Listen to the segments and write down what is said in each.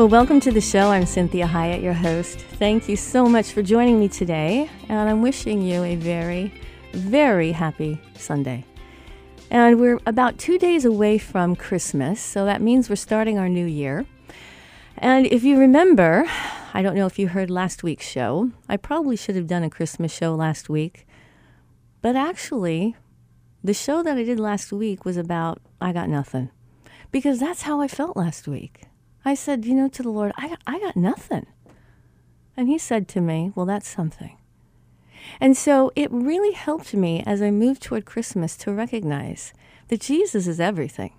Well, welcome to the show. I'm Cynthia Hiett, your host. Thank you so much for joining me today, and I'm wishing you a very, very happy Sunday. And we're about two days away from Christmas, so that means we're starting our new year. And if you remember, I don't know if you heard last week's show, I probably should have done a Christmas show last week, but actually, the show that I did last week was about I got nothing, because that's how I felt last week. I said, you know, to the Lord, I got, I got nothing. And he said to me, well, that's something. And so it really helped me as I moved toward Christmas to recognize that Jesus is everything.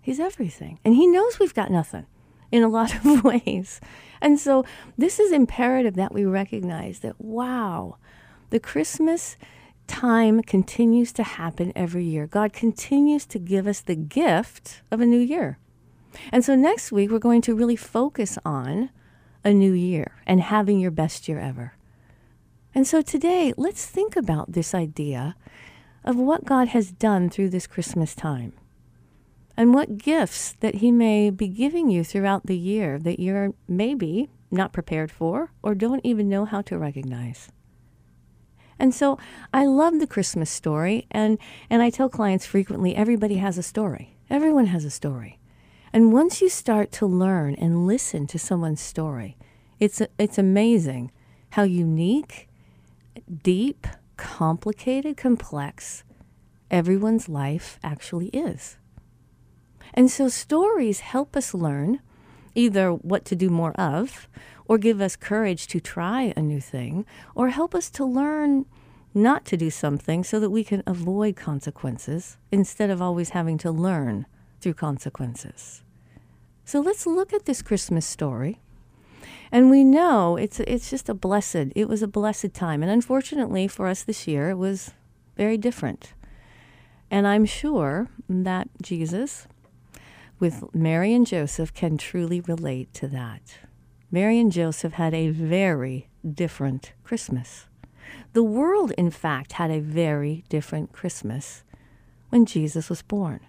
He's everything. And he knows we've got nothing in a lot of ways. And so this is imperative that we recognize that, wow, the Christmas time continues to happen every year. God continues to give us the gift of a new year. And so next week, we're going to really focus on a new year and having your best year ever. And so today, let's think about this idea of what God has done through this Christmas time and what gifts that He may be giving you throughout the year that you're maybe not prepared for or don't even know how to recognize. And so I love the Christmas story, and, and I tell clients frequently everybody has a story. Everyone has a story. And once you start to learn and listen to someone's story, it's, it's amazing how unique, deep, complicated, complex everyone's life actually is. And so stories help us learn either what to do more of, or give us courage to try a new thing, or help us to learn not to do something so that we can avoid consequences instead of always having to learn through consequences. So let's look at this Christmas story. And we know it's it's just a blessed. It was a blessed time, and unfortunately for us this year, it was very different. And I'm sure that Jesus, with Mary and Joseph, can truly relate to that. Mary and Joseph had a very different Christmas. The world, in fact, had a very different Christmas when Jesus was born.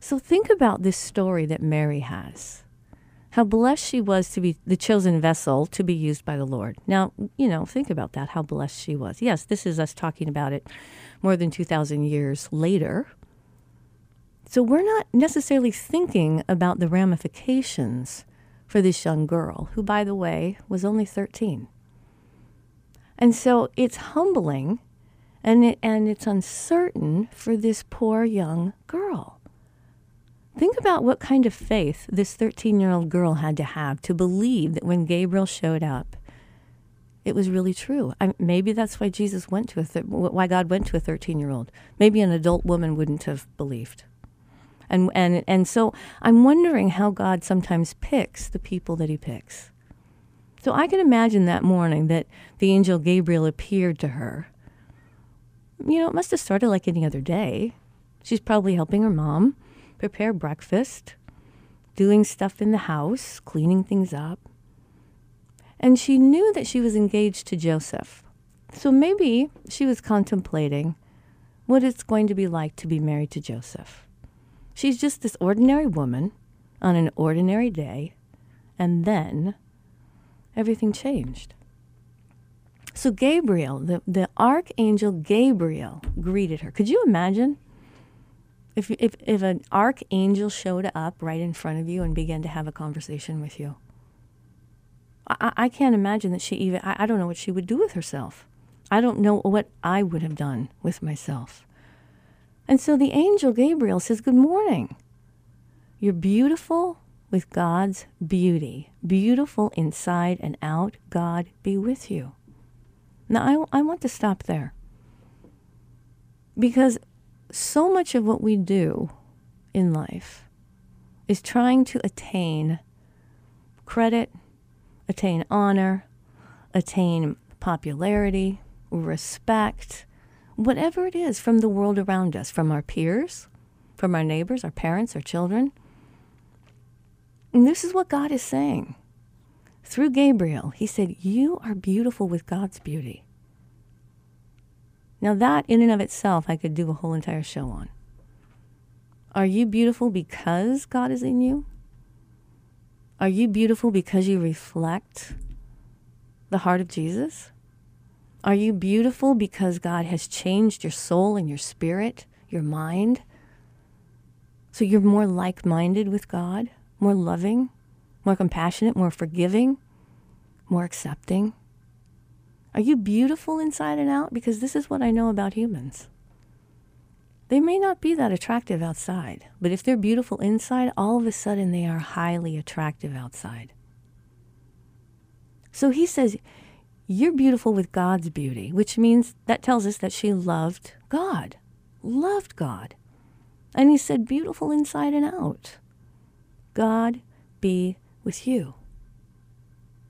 So think about this story that Mary has. How blessed she was to be the chosen vessel to be used by the Lord. Now, you know, think about that, how blessed she was. Yes, this is us talking about it more than 2,000 years later. So we're not necessarily thinking about the ramifications for this young girl, who, by the way, was only 13. And so it's humbling and, it, and it's uncertain for this poor young girl. Think about what kind of faith this 13 year old girl had to have to believe that when Gabriel showed up, it was really true. I, maybe that's why Jesus went to a thir- why God went to a 13 year old. Maybe an adult woman wouldn't have believed. And, and, and so I'm wondering how God sometimes picks the people that he picks. So I can imagine that morning that the angel Gabriel appeared to her. You know, it must have started like any other day. She's probably helping her mom prepare breakfast, doing stuff in the house, cleaning things up. And she knew that she was engaged to Joseph. So maybe she was contemplating what it's going to be like to be married to Joseph. She's just this ordinary woman on an ordinary day, and then everything changed. So Gabriel, the, the archangel Gabriel, greeted her. Could you imagine if, if, if an archangel showed up right in front of you and began to have a conversation with you? I, I can't imagine that she even, I, I don't know what she would do with herself. I don't know what I would have done with myself. And so the angel Gabriel says, Good morning. You're beautiful with God's beauty, beautiful inside and out. God be with you. Now, I, I want to stop there because so much of what we do in life is trying to attain credit, attain honor, attain popularity, respect, whatever it is from the world around us, from our peers, from our neighbors, our parents, our children. And this is what God is saying. Through Gabriel, he said, You are beautiful with God's beauty. Now, that in and of itself, I could do a whole entire show on. Are you beautiful because God is in you? Are you beautiful because you reflect the heart of Jesus? Are you beautiful because God has changed your soul and your spirit, your mind? So you're more like minded with God, more loving, more compassionate, more forgiving, more accepting? Are you beautiful inside and out? Because this is what I know about humans. They may not be that attractive outside, but if they're beautiful inside, all of a sudden they are highly attractive outside. So he says, You're beautiful with God's beauty, which means that tells us that she loved God, loved God. And he said, Beautiful inside and out. God be with you.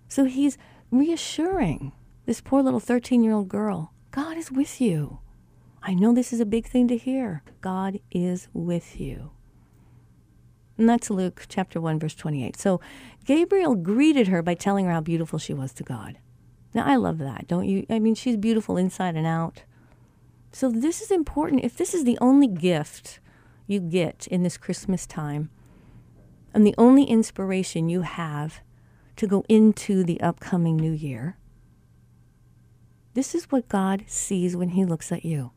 So he's reassuring this poor little 13 year old girl God is with you. I know this is a big thing to hear. God is with you. And that's Luke chapter 1, verse 28. So Gabriel greeted her by telling her how beautiful she was to God. Now, I love that, don't you? I mean, she's beautiful inside and out. So, this is important. If this is the only gift you get in this Christmas time, and the only inspiration you have to go into the upcoming new year, this is what God sees when He looks at you.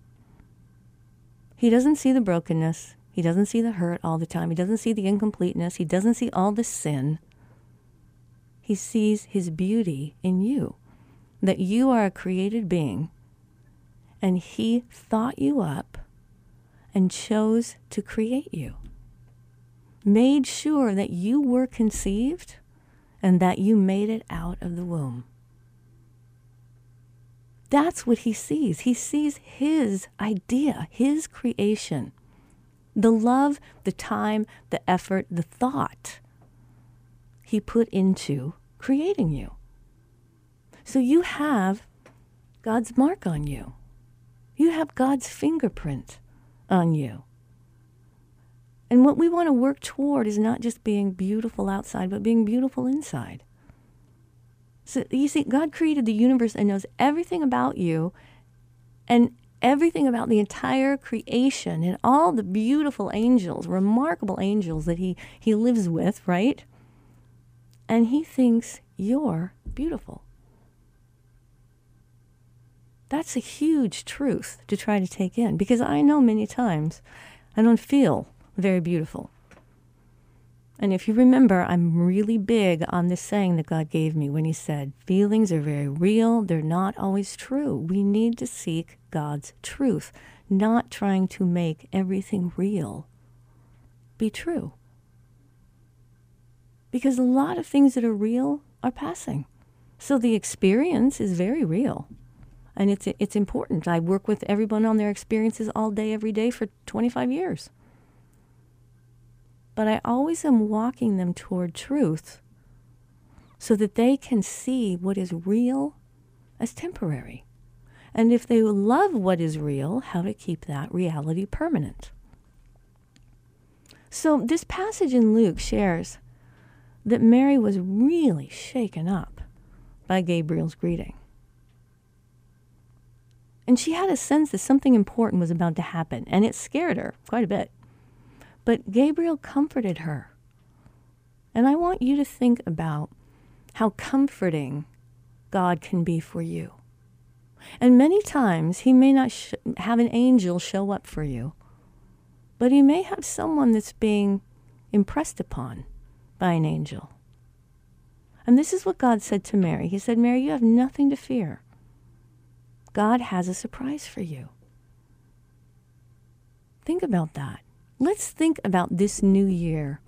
He doesn't see the brokenness. He doesn't see the hurt all the time. He doesn't see the incompleteness. He doesn't see all the sin. He sees His beauty in you, that you are a created being, and He thought you up and chose to create you, made sure that you were conceived and that you made it out of the womb. That's what he sees. He sees his idea, his creation. The love, the time, the effort, the thought he put into creating you. So you have God's mark on you. You have God's fingerprint on you. And what we want to work toward is not just being beautiful outside, but being beautiful inside. So you see, God created the universe and knows everything about you and everything about the entire creation and all the beautiful angels, remarkable angels that he, he lives with, right? And he thinks you're beautiful. That's a huge truth to try to take in because I know many times I don't feel very beautiful. And if you remember, I'm really big on this saying that God gave me when He said, Feelings are very real, they're not always true. We need to seek God's truth, not trying to make everything real be true. Because a lot of things that are real are passing. So the experience is very real. And it's, it's important. I work with everyone on their experiences all day, every day for 25 years. But I always am walking them toward truth so that they can see what is real as temporary. And if they love what is real, how to keep that reality permanent. So, this passage in Luke shares that Mary was really shaken up by Gabriel's greeting. And she had a sense that something important was about to happen, and it scared her quite a bit. But Gabriel comforted her. And I want you to think about how comforting God can be for you. And many times, He may not sh- have an angel show up for you, but He may have someone that's being impressed upon by an angel. And this is what God said to Mary He said, Mary, you have nothing to fear. God has a surprise for you. Think about that. Let's think about this new year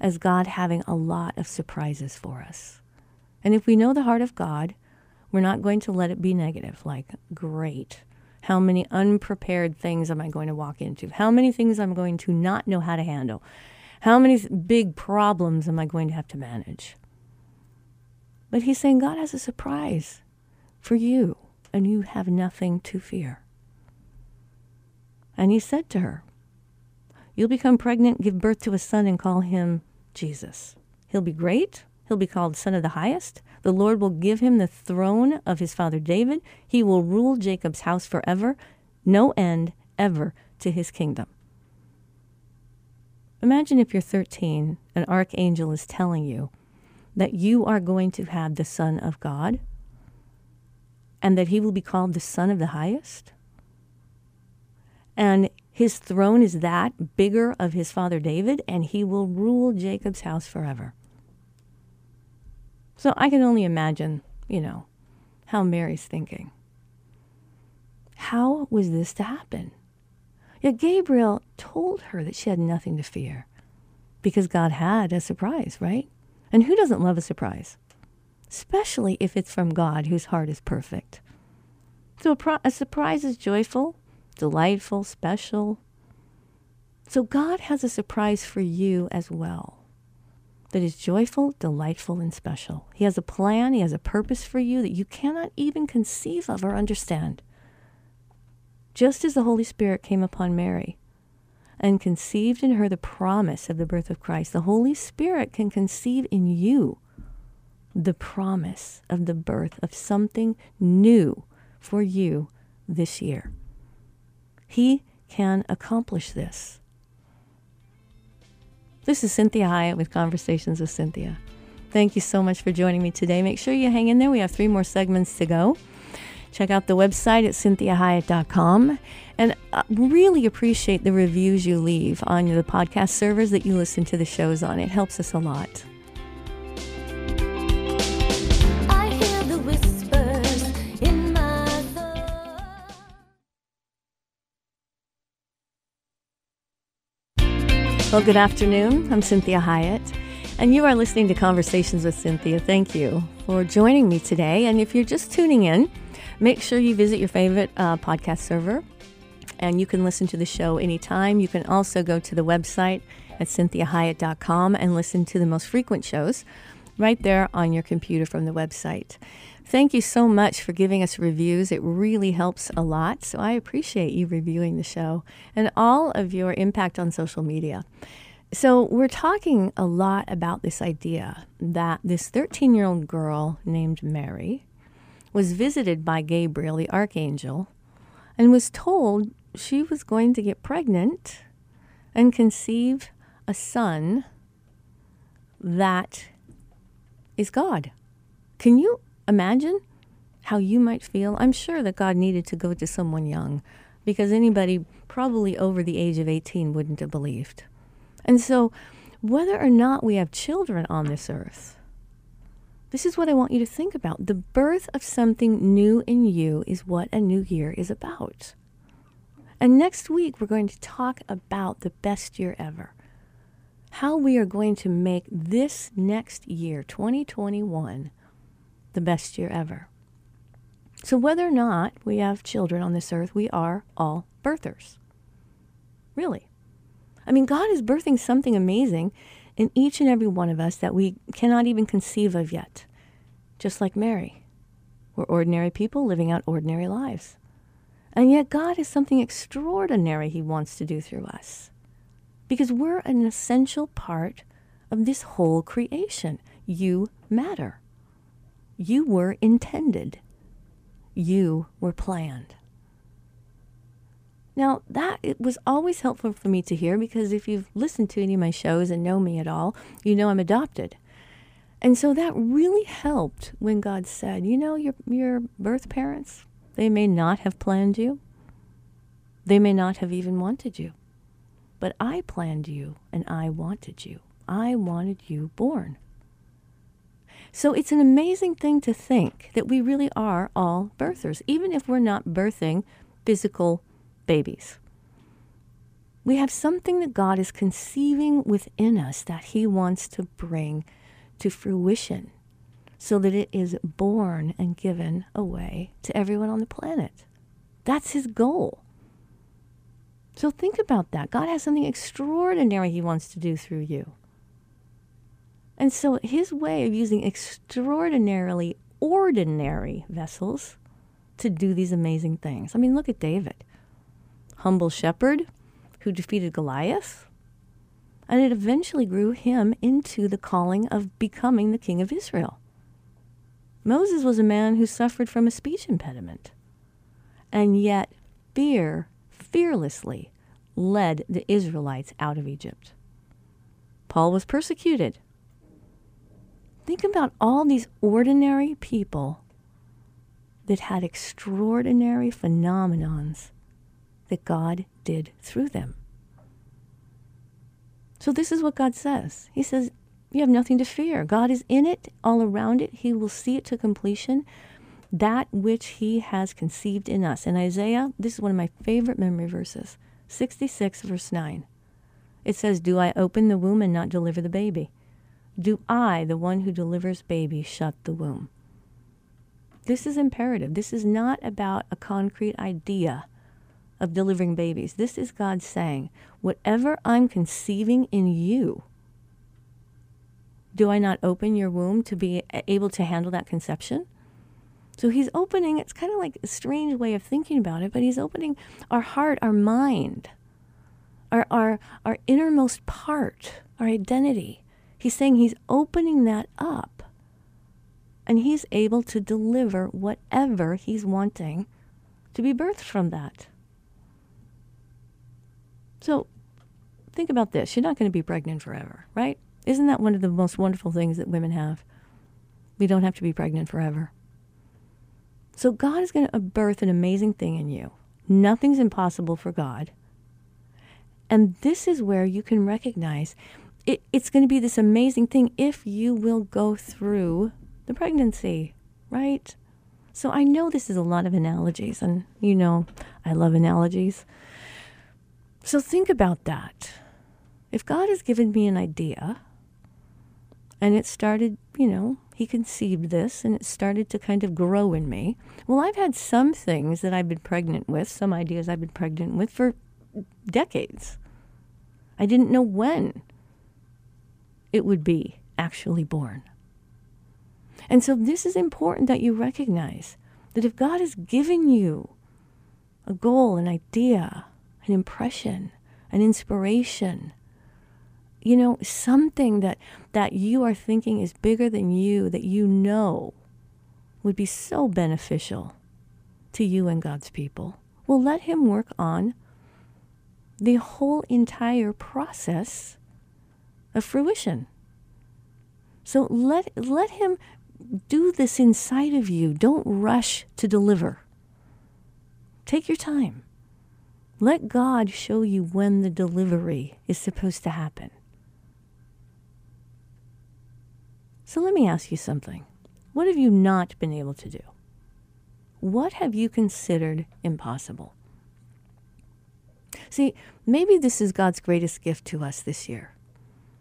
as God having a lot of surprises for us. And if we know the heart of God, we're not going to let it be negative, like, great. How many unprepared things am I going to walk into? How many things I'm going to not know how to handle? How many big problems am I going to have to manage? But he's saying God has a surprise for you, and you have nothing to fear. And he said to her, You'll become pregnant, give birth to a son, and call him Jesus. He'll be great. He'll be called Son of the Highest. The Lord will give him the throne of his father David. He will rule Jacob's house forever, no end ever to his kingdom. Imagine if you're 13, an archangel is telling you that you are going to have the Son of God and that he will be called the Son of the Highest. And his throne is that bigger of his father David, and he will rule Jacob's house forever. So I can only imagine, you know, how Mary's thinking. How was this to happen? Yet Gabriel told her that she had nothing to fear because God had a surprise, right? And who doesn't love a surprise? Especially if it's from God, whose heart is perfect. So a, pro- a surprise is joyful, delightful, special. So God has a surprise for you as well that is joyful, delightful, and special. He has a plan, He has a purpose for you that you cannot even conceive of or understand. Just as the Holy Spirit came upon Mary and conceived in her the promise of the birth of Christ, the Holy Spirit can conceive in you the promise of the birth of something new for you this year. He can accomplish this. This is Cynthia Hiett with Conversations with Cynthia. Thank you so much for joining me today. Make sure you hang in there. We have three more segments to go. Check out the website at cynthiahiett.com. And I really appreciate the reviews you leave on the podcast servers that you listen to the shows on. It helps us a lot. Well, good afternoon. I'm Cynthia Hiett, and you are listening to Conversations with Cynthia. Thank you for joining me today. And if you're just tuning in, make sure you visit your favorite uh, podcast server, and you can listen to the show anytime. You can also go to the website at cynthiahiett.com and listen to the most frequent shows right there on your computer from the website. Thank you so much for giving us reviews. It really helps a lot. So I appreciate you reviewing the show and all of your impact on social media. So, we're talking a lot about this idea that this 13 year old girl named Mary was visited by Gabriel, the archangel, and was told she was going to get pregnant and conceive a son that is God. Can you imagine how you might feel. I'm sure that God needed to go to someone young because anybody probably over the age of 18 wouldn't have believed. And so, whether or not we have children on this earth, this is what I want you to think about. The birth of something new in you is what a new year is about. And next week, we're going to talk about the best year ever. How we are going to make this next year, 2021, the best year ever. So, whether or not we have children on this earth, we are all birthers. Really. I mean, God is birthing something amazing in each and every one of us that we cannot even conceive of yet. Just like Mary. We're ordinary people living out ordinary lives. And yet, God has something extraordinary He wants to do through us. Because we're an essential part of this whole creation. You matter. You were intended. You were planned. Now, that it was always helpful for me to hear because if you've listened to any of my shows and know me at all, you know I'm adopted. And so that really helped when God said, you know, your, your birth parents, they may not have planned you. They may not have even wanted you. But I planned you and I wanted you. I wanted you born. So it's an amazing thing to think that we really are all birthers, even if we're not birthing physical babies. We have something that God is conceiving within us that He wants to bring to fruition so that it is born and given away to everyone on the planet. That's His goal. So think about that. God has something extraordinary He wants to do through you. And so His way of using extraordinarily ordinary vessels to do these amazing things. I mean, look at David humble shepherd who defeated Goliath. And it eventually grew him into the calling of becoming the king of Israel. Moses was a man who suffered from a speech impediment, and yet fear fearlessly led the Israelites out of Egypt. Paul was persecuted. Think about all these ordinary people that had extraordinary phenomenons that God did through them. So, this is what God says. He says, You have nothing to fear. God is in it, all around it. He will see it to completion, that which He has conceived in us. In Isaiah, this is one of my favorite memory verses 66, verse 9. It says, Do I open the womb and not deliver the baby? Do I, the one who delivers baby, shut the womb? This is imperative. This is not about a concrete idea of delivering babies. This is God saying, whatever I'm conceiving in you, do I not open your womb to be able to handle that conception? So he's opening, it's kind of like a strange way of thinking about it, but he's opening our heart, our mind, our, our, our innermost part, our identity. He's saying he's opening that up and he's able to deliver whatever he's wanting to be birthed from that. So think about this. You're not going to be pregnant forever, right? Isn't that one of the most wonderful things that women have? We don't have to be pregnant forever. So God is going to birth an amazing thing in you. Nothing's impossible for God. And this is where you can recognize it, it's going to be this amazing thing if you will go through the pregnancy, right? So I know this is a lot of analogies, and you know I love analogies. So think about that. If God has given me an idea and it started, you know, he conceived this and it started to kind of grow in me. Well, I've had some things that I've been pregnant with, some ideas I've been pregnant with for decades. I didn't know when it would be actually born. And so this is important that you recognize that if God has given you a goal, an idea, an impression, an inspiration, you know, something that, that you are thinking is bigger than you, that you know would be so beneficial to you and God's people. Well, let Him work on the whole entire process of fruition. So let, let Him do this inside of you. Don't rush to deliver. Take your time. Let God show you when the delivery is supposed to happen. So let me ask you something. What have you not been able to do? What have you considered impossible? See, maybe this is God's greatest gift to us this year.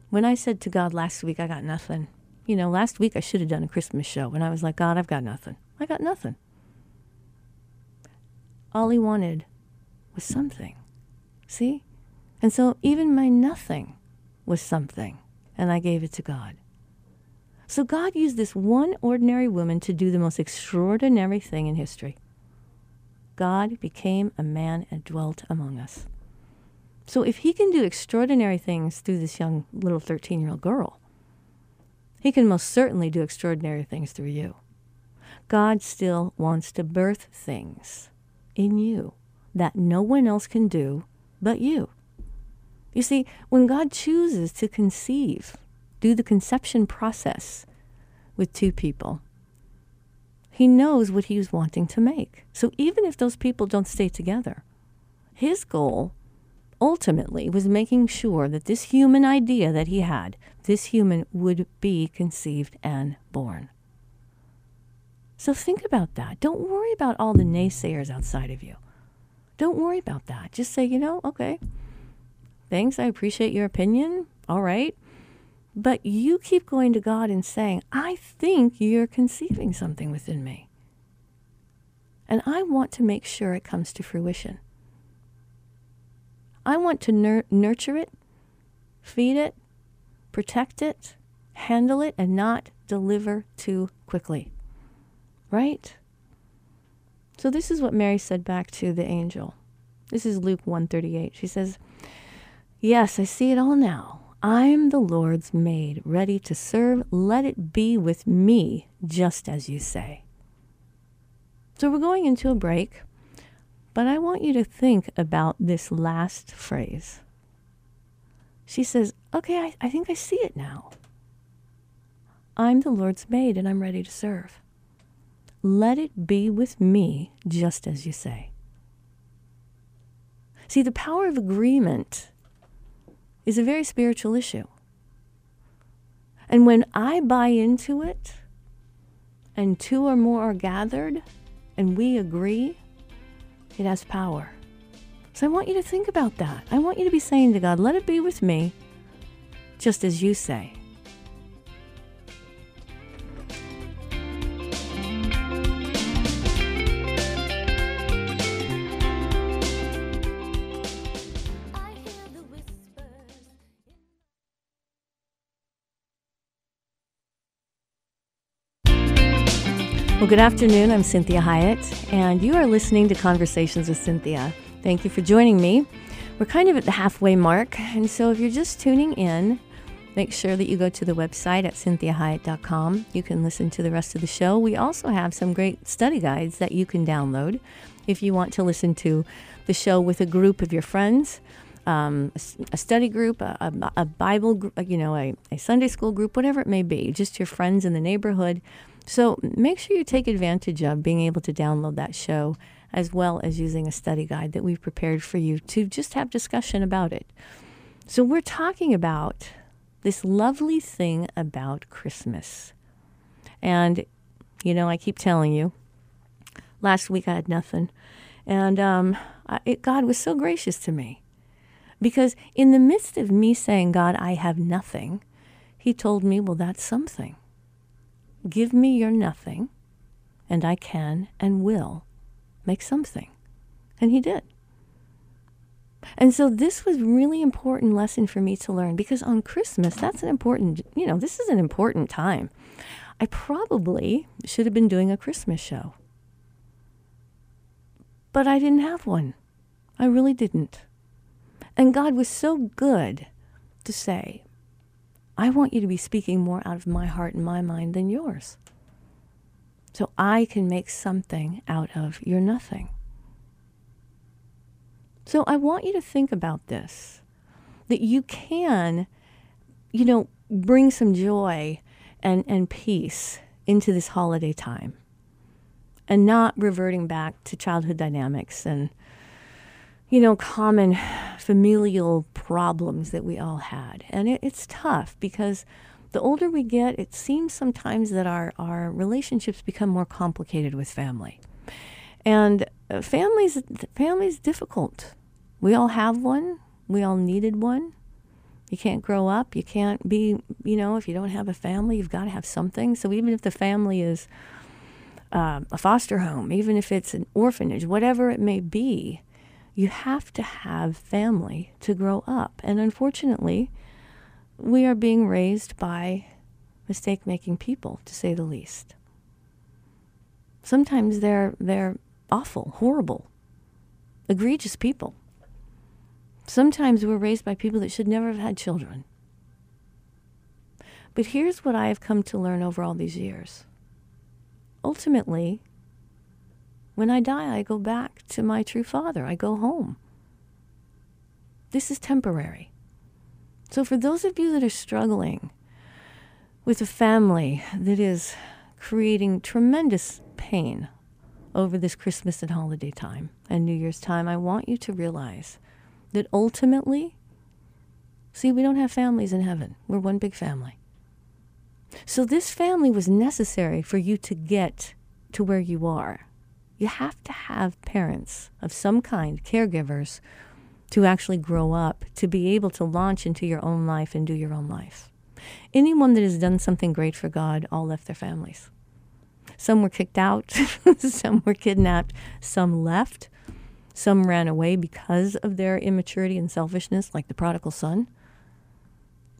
When I said to God last week, I got nothing, You know, last week I should have done a Christmas show, and I was like, God, I've got nothing. I got nothing. All he wanted was something. See? And so even my nothing was something, and I gave it to God. So God used this one ordinary woman to do the most extraordinary thing in history. God became a man and dwelt among us. So if he can do extraordinary things through this young little 13 year old girl, he can most certainly do extraordinary things through you. God still wants to birth things in you that no one else can do but you. You see, when God chooses to conceive, do the conception process with two people, he knows what he he's wanting to make. So even if those people don't stay together, his goal ultimately was making sure that this human idea that he had, this human would be conceived and born. So think about that. Don't worry about all the naysayers outside of you. Don't worry about that. Just say, you know, okay, thanks, I appreciate your opinion. All right. But you keep going to God and saying, I think you're conceiving something within me. And I want to make sure it comes to fruition. I want to nur- nurture it, feed it, protect it, handle it, and not deliver too quickly. Right? So this is what Mary said back to the angel. This is Luke 138. She says, "Yes, I see it all now. I'm the Lord's maid, ready to serve. Let it be with me just as you say." So we're going into a break, but I want you to think about this last phrase. She says, Okay, I, I think I see it now. I'm the Lord's maid and I'm ready to serve. Let it be with me just as you say. See, the power of agreement is a very spiritual issue. And when I buy into it, and two or more are gathered, and we agree, it has power. So I want you to think about that. I want you to be saying to God, let it be with me, just as you say. Well, good afternoon. I'm Cynthia Hiett, and you are listening to Conversations with Cynthia. Thank you for joining me. We're kind of at the halfway mark, and so if you're just tuning in, make sure that you go to the website at cynthiahiett.com. You can listen to the rest of the show. We also have some great study guides that you can download if you want to listen to the show with a group of your friends. Um, a, study group, a, a, Bible, group, you know, a, a Sunday school group, whatever it may be, just your friends in the neighborhood. So make sure you take advantage of being able to download that show as well as using a study guide that we've prepared for you to just have discussion about it. So we're talking about this lovely thing about Christmas. And, you know, I keep telling you, last week I had nothing. And um, it, God was so gracious to me. Because in the midst of me saying, God, I have nothing, He told me, well, that's something. Give me your nothing, and I can and will make something. And he did. And so this was really important lesson for me to learn because on Christmas, that's an important, you know, this is an important time. I probably should have been doing a Christmas show. But I didn't have one. I really didn't. And God was so good to say, I want you to be speaking more out of my heart and my mind than yours. So I can make something out of your nothing. So I want you to think about this that you can, you know, bring some joy and, and peace into this holiday time and not reverting back to childhood dynamics and you know, common familial problems that we all had. And it, it's tough because the older we get, it seems sometimes that our, our relationships become more complicated with family. And uh, families, family's difficult. We all have one. We all needed one. You can't grow up. You can't be, you know, if you don't have a family, you've got to have something. So even if the family is uh, a foster home, even if it's an orphanage, whatever it may be, you have to have family to grow up. And unfortunately, we are being raised by mistake making people, to say the least. Sometimes they're, they're awful, horrible, egregious people. Sometimes we're raised by people that should never have had children. But here's what I have come to learn over all these years. Ultimately, when I die, I go back to my true father. I go home. This is temporary. So, for those of you that are struggling with a family that is creating tremendous pain over this Christmas and holiday time and New Year's time, I want you to realize that ultimately, see, we don't have families in heaven. We're one big family. So this family was necessary for you to get to where you are. You have to have parents of some kind, caregivers, to actually grow up, to be able to launch into your own life and do your own life. Anyone that has done something great for God all left their families. Some were kicked out, some were kidnapped, some left, some ran away because of their immaturity and selfishness, like the prodigal son.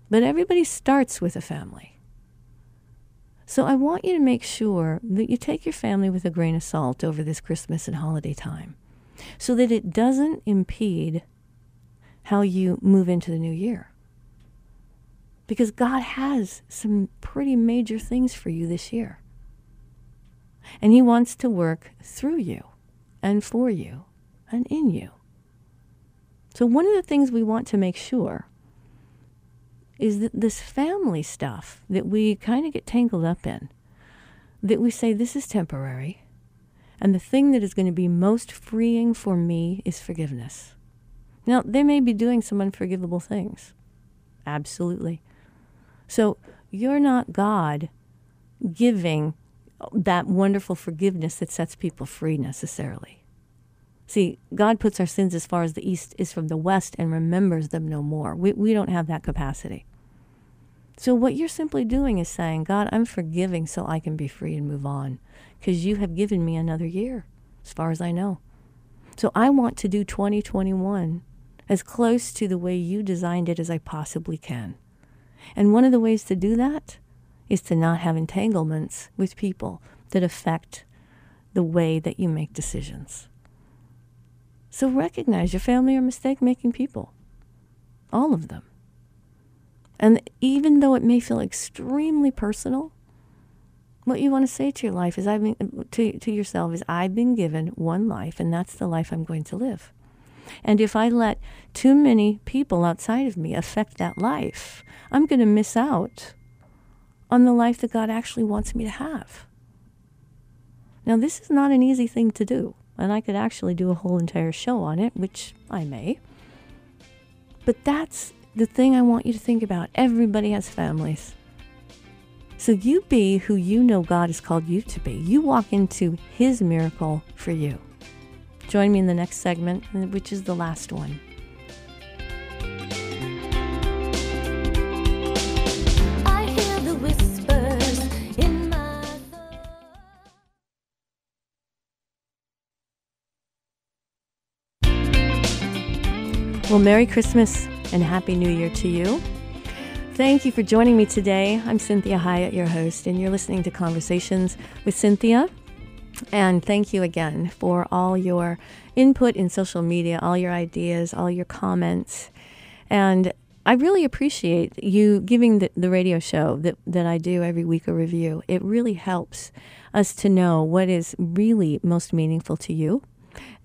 But everybody starts with a family. So I want you to make sure that you take your family with a grain of salt over this Christmas and holiday time so that it doesn't impede how you move into the new year. Because God has some pretty major things for you this year. And He wants to work through you and for you and in you. So, one of the things we want to make sure is that this family stuff that we kind of get tangled up in, that we say this is temporary, and the thing that is going to be most freeing for me is forgiveness. Now, they may be doing some unforgivable things. Absolutely. So, you're not God giving that wonderful forgiveness that sets people free necessarily. See, God puts our sins as far as the east is from the west and remembers them no more. We, we don't have that capacity. So, what you're simply doing is saying, God, I'm forgiving so I can be free and move on because you have given me another year, as far as I know. So, I want to do 2021 as close to the way you designed it as I possibly can. And one of the ways to do that is to not have entanglements with people that affect the way that you make decisions. So recognize your family are mistake making people. All of them. And even though it may feel extremely personal, what you want to say to your life is I've been, to, to yourself is I've been given one life and that's the life I'm going to live. And if I let too many people outside of me affect that life, I'm going to miss out on the life that God actually wants me to have. Now, this is not an easy thing to do and I could actually do a whole entire show on it, which I may. But that's the thing I want you to think about. Everybody has families. So you be who you know God has called you to be. You walk into His miracle for you. Join me in the next segment, which is the last one. Well, Merry Christmas and Happy New Year to you. Thank you for joining me today. I'm Cynthia Hiett, your host, and you're listening to Conversations with Cynthia. And thank you again for all your input in social media, all your ideas, all your comments. And I really appreciate you giving the, the radio show that, that I do every week a review. It really helps us to know what is really most meaningful to you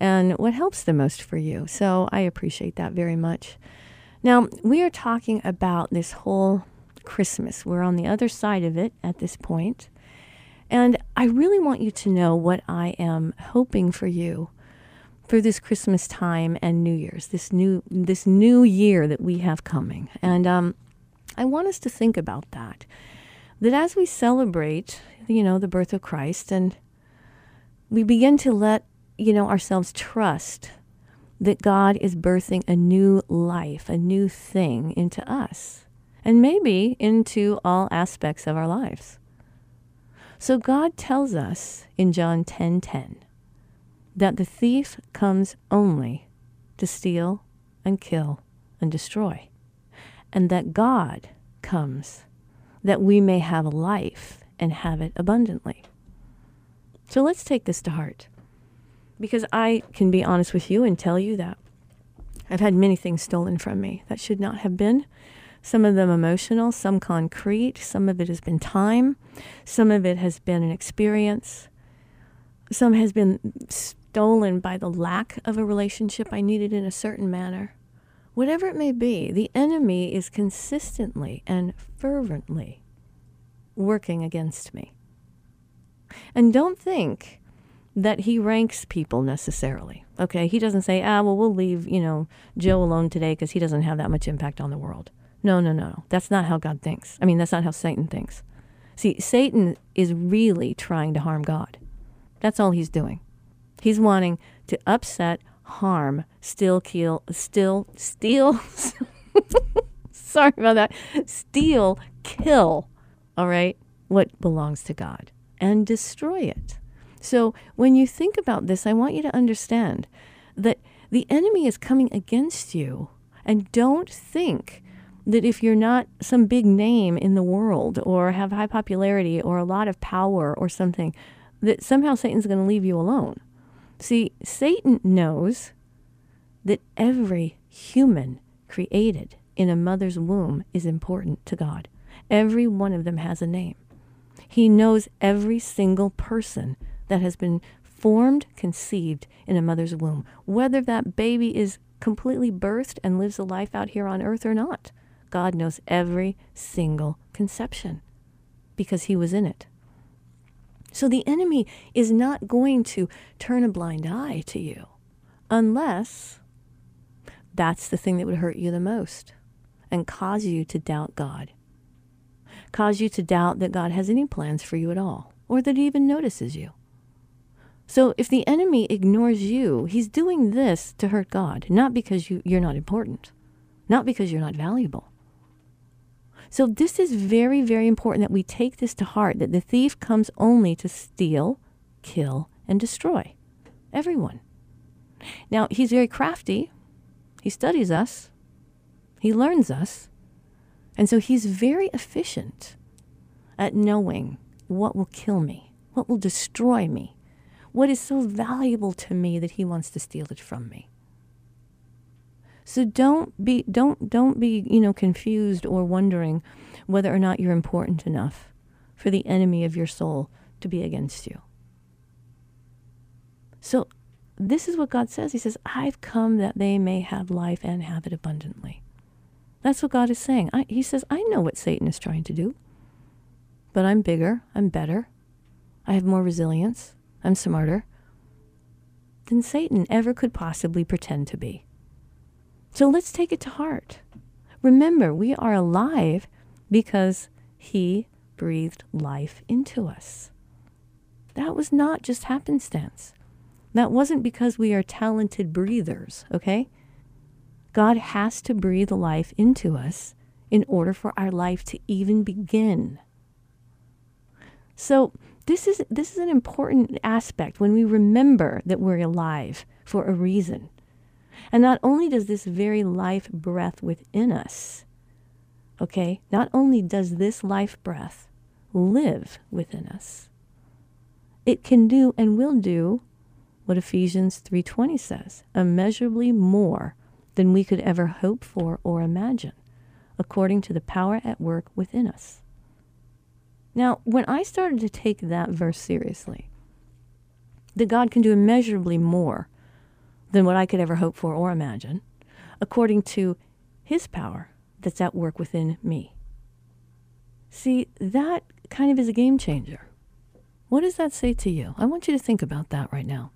and what helps the most for you. So I appreciate that very much. Now, we are talking about this whole Christmas. We're on the other side of it at this point. And I really want you to know what I am hoping for you for this Christmas time and New Year's, this new this new year that we have coming. And um, I want us to think about that. That as we celebrate, you know, the birth of Christ and we begin to let you know, ourselves trust that God is birthing a new life, a new thing into us, and maybe into all aspects of our lives. So God tells us in John 10:10 10, 10, that the thief comes only to steal and kill and destroy, and that God comes that we may have life and have it abundantly. So let's take this to heart. Because I can be honest with you and tell you that I've had many things stolen from me that should not have been. Some of them emotional, some concrete, some of it has been time, some of it has been an experience, some has been stolen by the lack of a relationship I needed in a certain manner. Whatever it may be, the enemy is consistently and fervently working against me. And don't think that he ranks people necessarily. Okay, he doesn't say, ah, well, we'll leave, you know, Joe alone today because he doesn't have that much impact on the world. No, no, no. That's not how God thinks. I mean, that's not how Satan thinks. See, Satan is really trying to harm God. That's all he's doing. He's wanting to upset, harm, still kill, still steal. sorry about that. Steal, kill, all right, what belongs to God and destroy it. So when you think about this, I want you to understand that the enemy is coming against you. And don't think that if you're not some big name in the world or have high popularity or a lot of power or something, that somehow Satan's going to leave you alone. See, Satan knows that every human created in a mother's womb is important to God. Every one of them has a name. He knows every single person that has been formed, conceived in a mother's womb, whether that baby is completely birthed and lives a life out here on earth or not. God knows every single conception because he was in it. So the enemy is not going to turn a blind eye to you unless that's the thing that would hurt you the most and cause you to doubt God, cause you to doubt that God has any plans for you at all or that he even notices you. So if the enemy ignores you, he's doing this to hurt God, not because you, you're not important, not because you're not valuable. So this is very, very important that we take this to heart that the thief comes only to steal, kill, and destroy everyone. Now, he's very crafty. He studies us. He learns us. And so he's very efficient at knowing what will kill me, what will destroy me, what is so valuable to me that he wants to steal it from me. So don't be don't don't be, you know, confused or wondering whether or not you're important enough for the enemy of your soul to be against you. So this is what God says. He says, I've come that they may have life and have it abundantly. That's what God is saying. I, he says, I know what Satan is trying to do, but I'm bigger, I'm better, I have more resilience, I'm smarter than Satan ever could possibly pretend to be. So let's take it to heart. Remember, we are alive because he breathed life into us. That was not just happenstance. That wasn't because we are talented breathers, okay? God has to breathe life into us in order for our life to even begin. So, this is this is an important aspect when we remember that we're alive for a reason. And not only does this very life breath within us, okay, not only does this life breath live within us, it can do and will do what Ephesians 3:20 says, immeasurably more than we could ever hope for or imagine, according to the power at work within us. Now, when I started to take that verse seriously, that God can do immeasurably more than what I could ever hope for or imagine, according to His power that's at work within me. See, that kind of is a game changer. What does that say to you? I want you to think about that right now.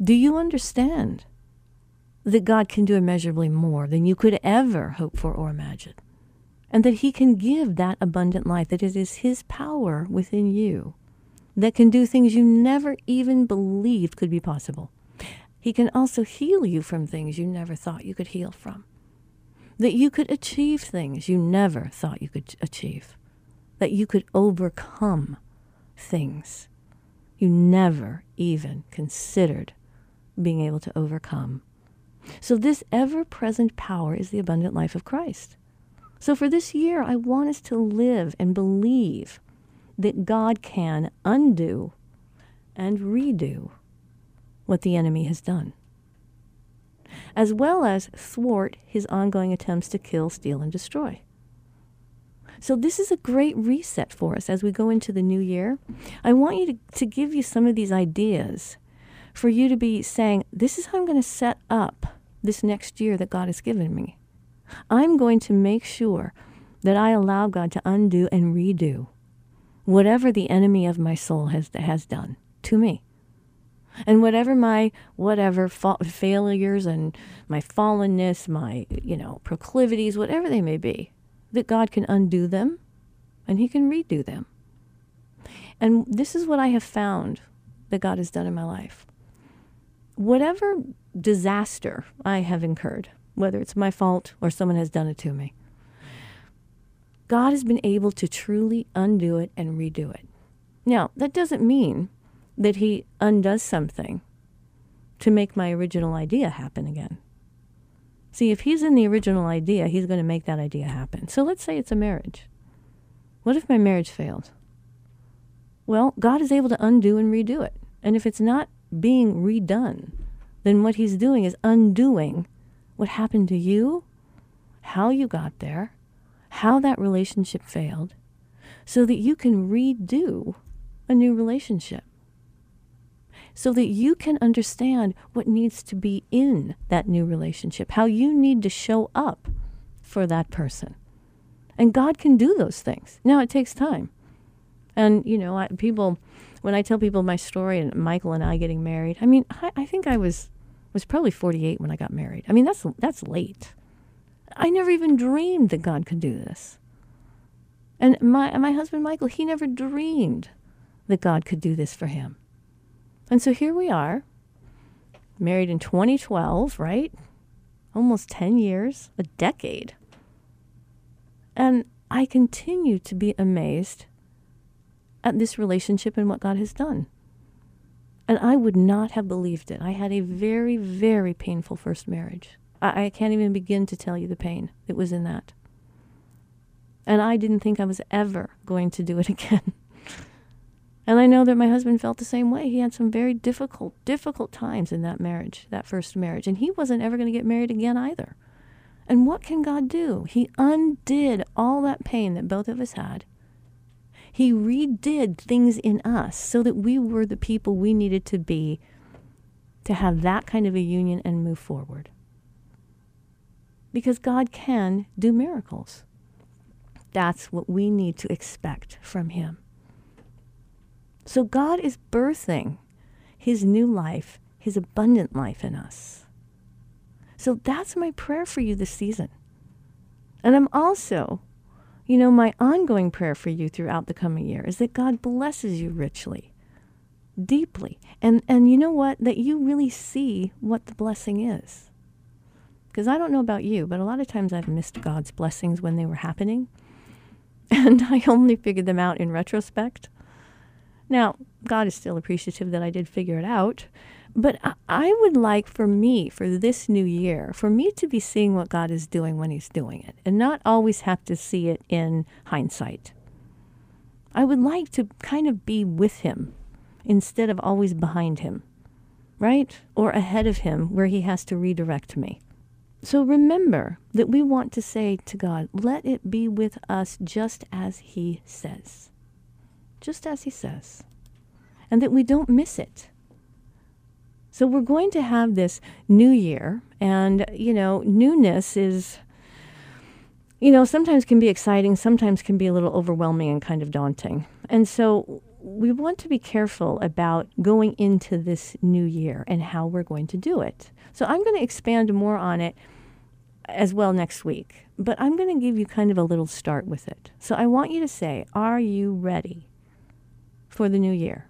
Do you understand that God can do immeasurably more than you could ever hope for or imagine? And that He can give that abundant life, that it is His power within you that can do things you never even believed could be possible. He can also heal you from things you never thought you could heal from. That you could achieve things you never thought you could achieve. That you could overcome things you never even considered being able to overcome. So, this ever present power is the abundant life of Christ. So, for this year, I want us to live and believe that God can undo and redo what the enemy has done, as well as thwart his ongoing attempts to kill, steal, and destroy. So, this is a great reset for us as we go into the new year. I want you to, to give you some of these ideas for you to be saying, This is how I'm going to set up this next year that God has given me. I'm going to make sure that I allow God to undo and redo whatever the enemy of my soul has, has done to me. And whatever my whatever fa- failures and my fallenness, my you know proclivities, whatever they may be, that God can undo them, and He can redo them. And this is what I have found that God has done in my life. Whatever disaster I have incurred, whether it's my fault or someone has done it to me, God has been able to truly undo it and redo it. Now, that doesn't mean that He undoes something to make my original idea happen again. See, if He's in the original idea, He's going to make that idea happen. So let's say it's a marriage. What if my marriage failed? Well, God is able to undo and redo it. And if it's not being redone, then what He's doing is undoing what happened to you, how you got there, how that relationship failed, so that you can redo a new relationship. So that you can understand what needs to be in that new relationship, how you need to show up for that person. And God can do those things. Now, it takes time. And, you know, I, people, when I tell people my story and Michael and I getting married, I mean, I, I think I was was probably 48 when I got married. I mean, that's that's late. I never even dreamed that God could do this. And my, my husband, Michael, he never dreamed that God could do this for him. And so here we are, married in 2012, right? Almost 10 years, a decade. And I continue to be amazed at this relationship and what God has done. And I would not have believed it. I had a very, very painful first marriage. I, I can't even begin to tell you the pain that was in that. And I didn't think I was ever going to do it again. and I know that my husband felt the same way. He had some very difficult, difficult times in that marriage, that first marriage. And he wasn't ever going to get married again either. And what can God do? He undid all that pain that both of us had. He redid things in us so that we were the people we needed to be to have that kind of a union and move forward because God can do miracles. That's what we need to expect from Him. So God is birthing His new life, His abundant life in us. So that's my prayer for you this season. And I'm also, you know, my ongoing prayer for you throughout the coming year is that God blesses you richly, deeply. And, and you know what? That you really see what the blessing is. Because I don't know about you, but a lot of times I've missed God's blessings when they were happening. And I only figured them out in retrospect. Now, God is still appreciative that I did figure it out. But I would like for me, for this new year, for me to be seeing what God is doing when He's doing it and not always have to see it in hindsight. I would like to kind of be with Him instead of always behind Him, right? Or ahead of Him where He has to redirect me. So remember that we want to say to God, let it be with us just as He says. Just as He says. And that we don't miss it. So we're going to have this new year, and, you know, newness is, you know, sometimes can be exciting, sometimes can be a little overwhelming and kind of daunting. And so we want to be careful about going into this new year and how we're going to do it. So I'm going to expand more on it as well next week, but I'm going to give you kind of a little start with it. So I want you to say, Are you ready for the new year?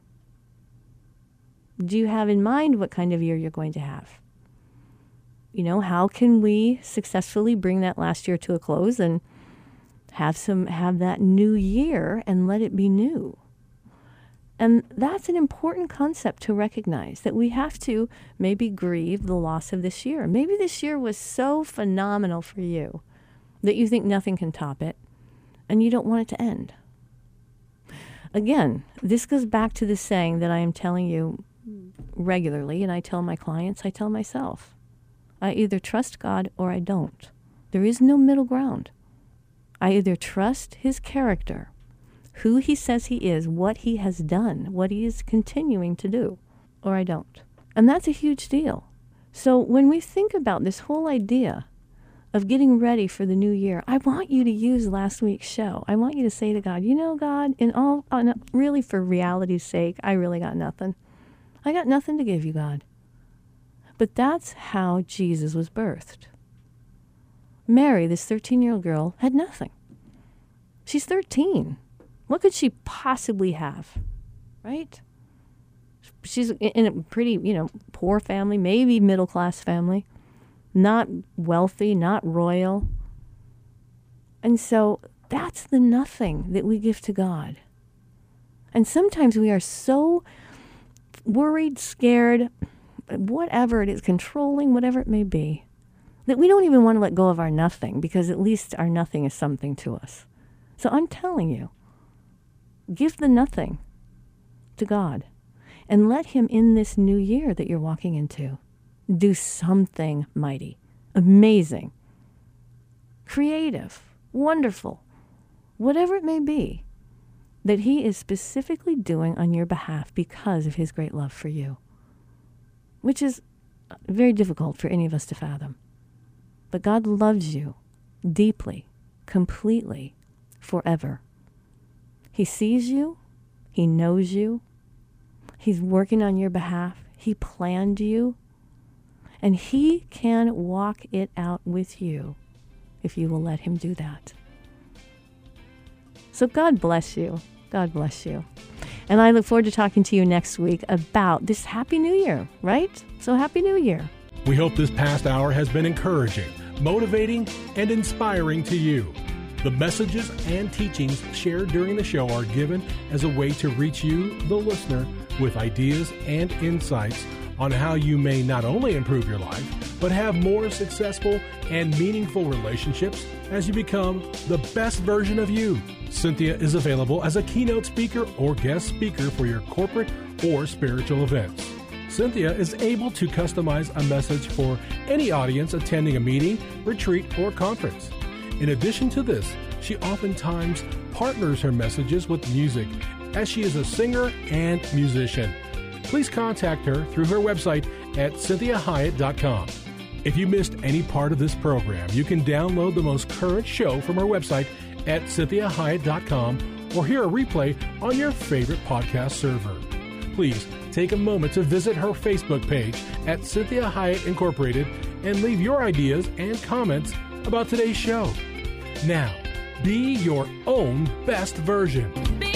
Do you have in mind what kind of year you're going to have? You know, how can we successfully bring that last year to a close and have some have that new year and let it be new? And that's an important concept to recognize that we have to maybe grieve the loss of this year. Maybe this year was so phenomenal for you that you think nothing can top it and you don't want it to end. Again, this goes back to the saying that I am telling you regularly, and I tell my clients, I tell myself. I either trust God or I don't. There is no middle ground. I either trust his character, who he says he is, what he has done, what he is continuing to do, or I don't. And that's a huge deal. So when we think about this whole idea of getting ready for the new year, I want you to use last week's show. I want you to say to God, you know, God, in all, uh, really for reality's sake, I really got nothing. I got nothing to give you, God. But that's how Jesus was birthed. Mary, this 13 year old girl, had nothing. She's 13. What could she possibly have? Right? She's in a pretty, you know, poor family, maybe middle class family not wealthy, not royal. And so that's the nothing that we give to God. And sometimes we are so worried, scared, whatever it is, controlling, whatever it may be, that we don't even want to let go of our nothing because at least our nothing is something to us. So I'm telling you, give the nothing to God and let Him in this new year that you're walking into do something mighty, amazing, creative, wonderful, whatever it may be, that He is specifically doing on your behalf because of His great love for you, which is uh, very difficult for any of us to fathom. But God loves you deeply, completely, forever. He sees you, He knows you, He's working on your behalf, He planned you and He can walk it out with you if you will let Him do that. So God bless you. God bless you. And I look forward to talking to you next week about this Happy New Year, right? So Happy New Year. We hope this past hour has been encouraging, motivating, and inspiring to you. The messages and teachings shared during the show are given as a way to reach you, the listener, with ideas and insights on how you may not only improve your life, but have more successful and meaningful relationships as you become the best version of you. Cynthia is available as a keynote speaker or guest speaker for your corporate or spiritual events. Cynthia is able to customize a message for any audience attending a meeting, retreat, or conference. In addition to this, she oftentimes partners her messages with music as she is a singer and musician please contact her through her website at cynthiahiett.com. If you missed any part of this program, you can download the most current show from her website at cynthiahiett.com or hear a replay on your favorite podcast server. Please take a moment to visit her Facebook page at Cynthia Hiett Incorporated and leave your ideas and comments about today's show. Now, be your own best version.